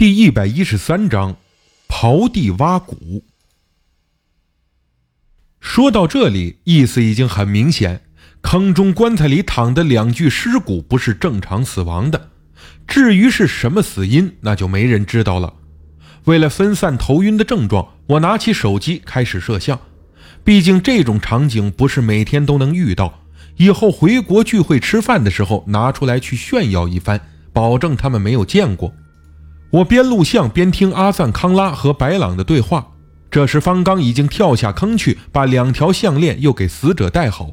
第一百一十三章，刨地挖骨。说到这里，意思已经很明显：坑中棺材里躺的两具尸骨不是正常死亡的。至于是什么死因，那就没人知道了。为了分散头晕的症状，我拿起手机开始摄像。毕竟这种场景不是每天都能遇到，以后回国聚会吃饭的时候拿出来去炫耀一番，保证他们没有见过。我边录像边听阿赞康拉和白朗的对话。这时，方刚已经跳下坑去，把两条项链又给死者戴好。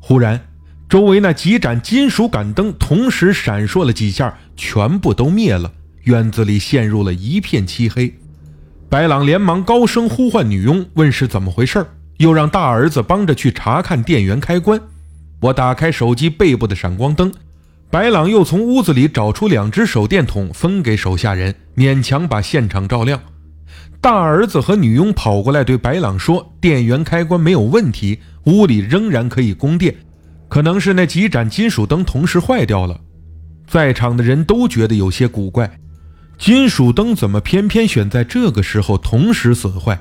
忽然，周围那几盏金属杆灯同时闪烁了几下，全部都灭了。院子里陷入了一片漆黑。白朗连忙高声呼唤女佣，问是怎么回事又让大儿子帮着去查看电源开关。我打开手机背部的闪光灯。白朗又从屋子里找出两只手电筒，分给手下人，勉强把现场照亮。大儿子和女佣跑过来对白朗说：“电源开关没有问题，屋里仍然可以供电，可能是那几盏金属灯同时坏掉了。”在场的人都觉得有些古怪，金属灯怎么偏偏选在这个时候同时损坏？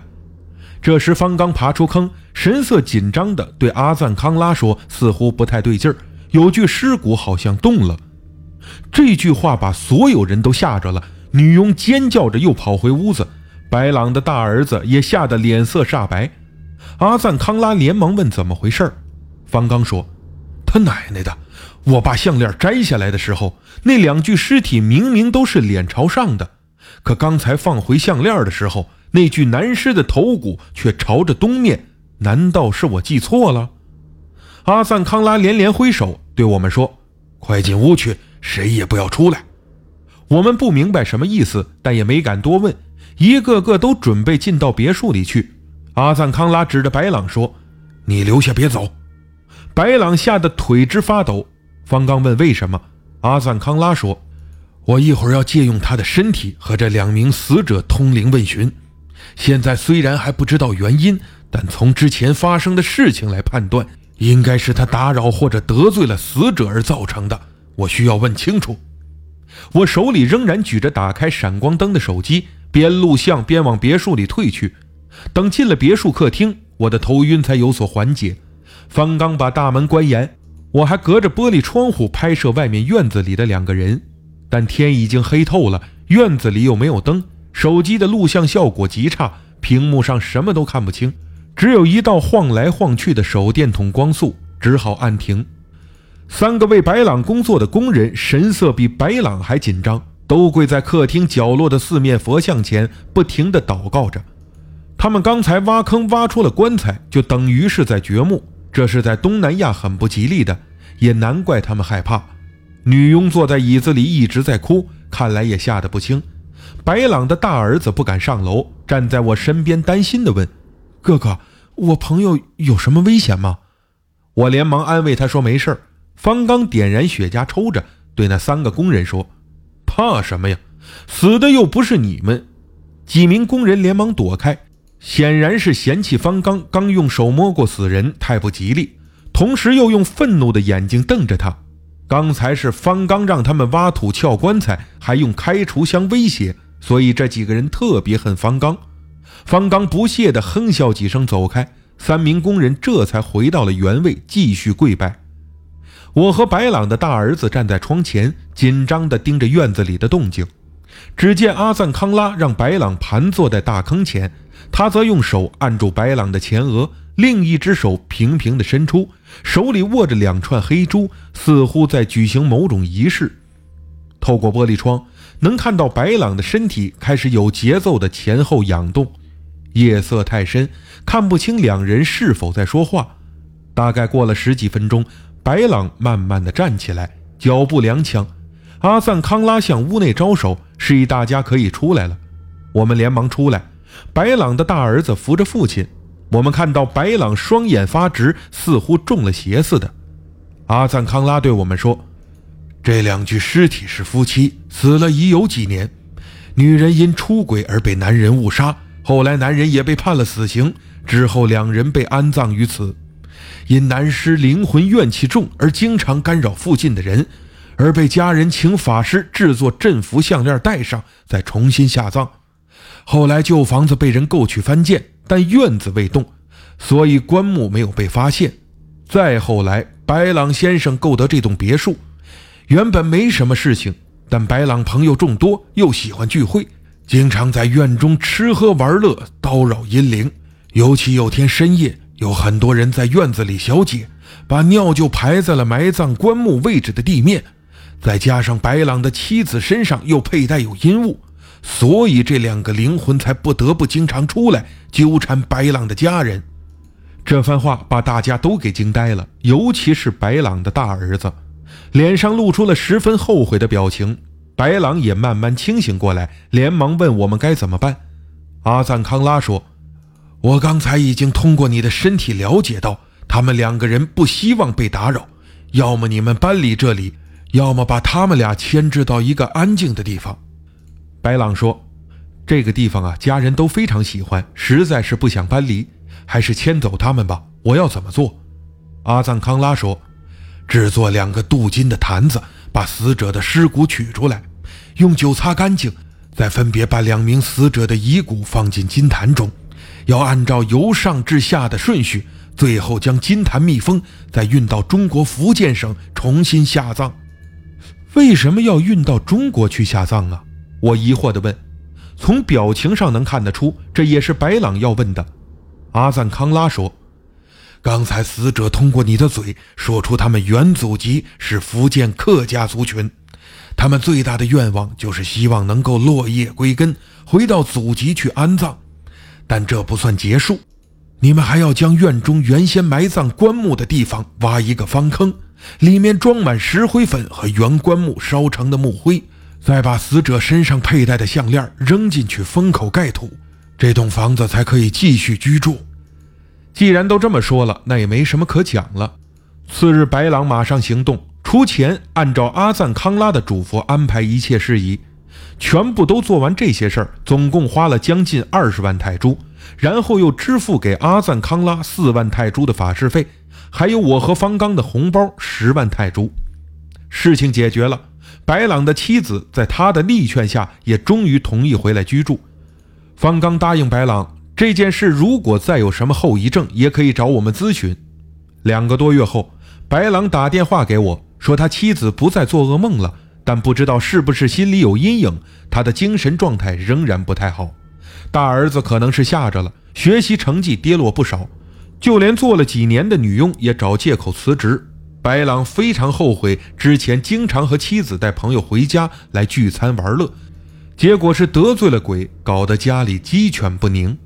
这时方刚爬出坑，神色紧张地对阿赞康拉说：“似乎不太对劲儿。”有具尸骨好像动了，这句话把所有人都吓着了。女佣尖叫着又跑回屋子，白朗的大儿子也吓得脸色煞白。阿赞康拉连忙问怎么回事方刚说：“他奶奶的！我把项链摘下来的时候，那两具尸体明明都是脸朝上的，可刚才放回项链的时候，那具男尸的头骨却朝着东面。难道是我记错了？”阿赞康拉连连挥手，对我们说：“快进屋去，谁也不要出来。”我们不明白什么意思，但也没敢多问，一个个都准备进到别墅里去。阿赞康拉指着白朗说：“你留下，别走。”白朗吓得腿直发抖。方刚问：“为什么？”阿赞康拉说：“我一会儿要借用他的身体和这两名死者通灵问询。现在虽然还不知道原因，但从之前发生的事情来判断。”应该是他打扰或者得罪了死者而造成的，我需要问清楚。我手里仍然举着打开闪光灯的手机，边录像边往别墅里退去。等进了别墅客厅，我的头晕才有所缓解。方刚把大门关严，我还隔着玻璃窗户拍摄外面院子里的两个人，但天已经黑透了，院子里又没有灯，手机的录像效果极差，屏幕上什么都看不清。只有一道晃来晃去的手电筒光束，只好按停。三个为白朗工作的工人神色比白朗还紧张，都跪在客厅角落的四面佛像前，不停地祷告着。他们刚才挖坑挖出了棺材，就等于是在掘墓，这是在东南亚很不吉利的，也难怪他们害怕。女佣坐在椅子里一直在哭，看来也吓得不轻。白朗的大儿子不敢上楼，站在我身边，担心地问。哥哥，我朋友有什么危险吗？我连忙安慰他说：“没事方刚点燃雪茄抽着，对那三个工人说：“怕什么呀？死的又不是你们。”几名工人连忙躲开，显然是嫌弃方刚刚用手摸过死人，太不吉利，同时又用愤怒的眼睛瞪着他。刚才是方刚让他们挖土撬棺材，还用开除相威胁，所以这几个人特别恨方刚。方刚不屑地哼笑几声，走开。三名工人这才回到了原位，继续跪拜。我和白朗的大儿子站在窗前，紧张地盯着院子里的动静。只见阿赞康拉让白朗盘坐在大坑前，他则用手按住白朗的前额，另一只手平平地伸出，手里握着两串黑珠，似乎在举行某种仪式。透过玻璃窗，能看到白朗的身体开始有节奏地前后仰动。夜色太深，看不清两人是否在说话。大概过了十几分钟，白朗慢慢的站起来，脚步踉跄。阿赞康拉向屋内招手，示意大家可以出来了。我们连忙出来。白朗的大儿子扶着父亲。我们看到白朗双眼发直，似乎中了邪似的。阿赞康拉对我们说：“这两具尸体是夫妻，死了已有几年。女人因出轨而被男人误杀。”后来，男人也被判了死刑。之后，两人被安葬于此。因男尸灵魂怨气重，而经常干扰附近的人。而被家人请法师制作镇符项链戴上，再重新下葬。后来旧房子被人购去翻建，但院子未动，所以棺木没有被发现。再后来，白朗先生购得这栋别墅，原本没什么事情，但白朗朋友众多，又喜欢聚会，经常在院中吃喝玩乐，叨扰阴灵。尤其有天深夜，有很多人在院子里小解，把尿就排在了埋葬棺木位置的地面。再加上白朗的妻子身上又佩戴有阴物，所以这两个灵魂才不得不经常出来纠缠白朗的家人。这番话把大家都给惊呆了，尤其是白朗的大儿子，脸上露出了十分后悔的表情。白狼也慢慢清醒过来，连忙问我们该怎么办。阿赞康拉说：“我刚才已经通过你的身体了解到，他们两个人不希望被打扰，要么你们搬离这里。”要么把他们俩牵制到一个安静的地方。白狼说：“这个地方啊，家人都非常喜欢，实在是不想搬离，还是牵走他们吧。我要怎么做？”阿赞康拉说：“制作两个镀金的坛子，把死者的尸骨取出来，用酒擦干净，再分别把两名死者的遗骨放进金坛中，要按照由上至下的顺序，最后将金坛密封，再运到中国福建省重新下葬。”为什么要运到中国去下葬啊？我疑惑地问。从表情上能看得出，这也是白朗要问的。阿赞康拉说：“刚才死者通过你的嘴说出，他们原祖籍是福建客家族群，他们最大的愿望就是希望能够落叶归根，回到祖籍去安葬。但这不算结束，你们还要将院中原先埋葬棺木的地方挖一个方坑。”里面装满石灰粉和原棺木烧成的木灰，再把死者身上佩戴的项链扔进去，封口盖土，这栋房子才可以继续居住。既然都这么说了，那也没什么可讲了。次日，白狼马上行动，出钱按照阿赞康拉的嘱咐安排一切事宜，全部都做完这些事儿，总共花了将近二十万泰铢，然后又支付给阿赞康拉四万泰铢的法事费。还有我和方刚的红包十万泰铢，事情解决了。白朗的妻子在他的力劝下，也终于同意回来居住。方刚答应白朗，这件事如果再有什么后遗症，也可以找我们咨询。两个多月后，白朗打电话给我说，他妻子不再做噩梦了，但不知道是不是心里有阴影，他的精神状态仍然不太好。大儿子可能是吓着了，学习成绩跌落不少。就连做了几年的女佣也找借口辞职。白朗非常后悔之前经常和妻子带朋友回家来聚餐玩乐，结果是得罪了鬼，搞得家里鸡犬不宁。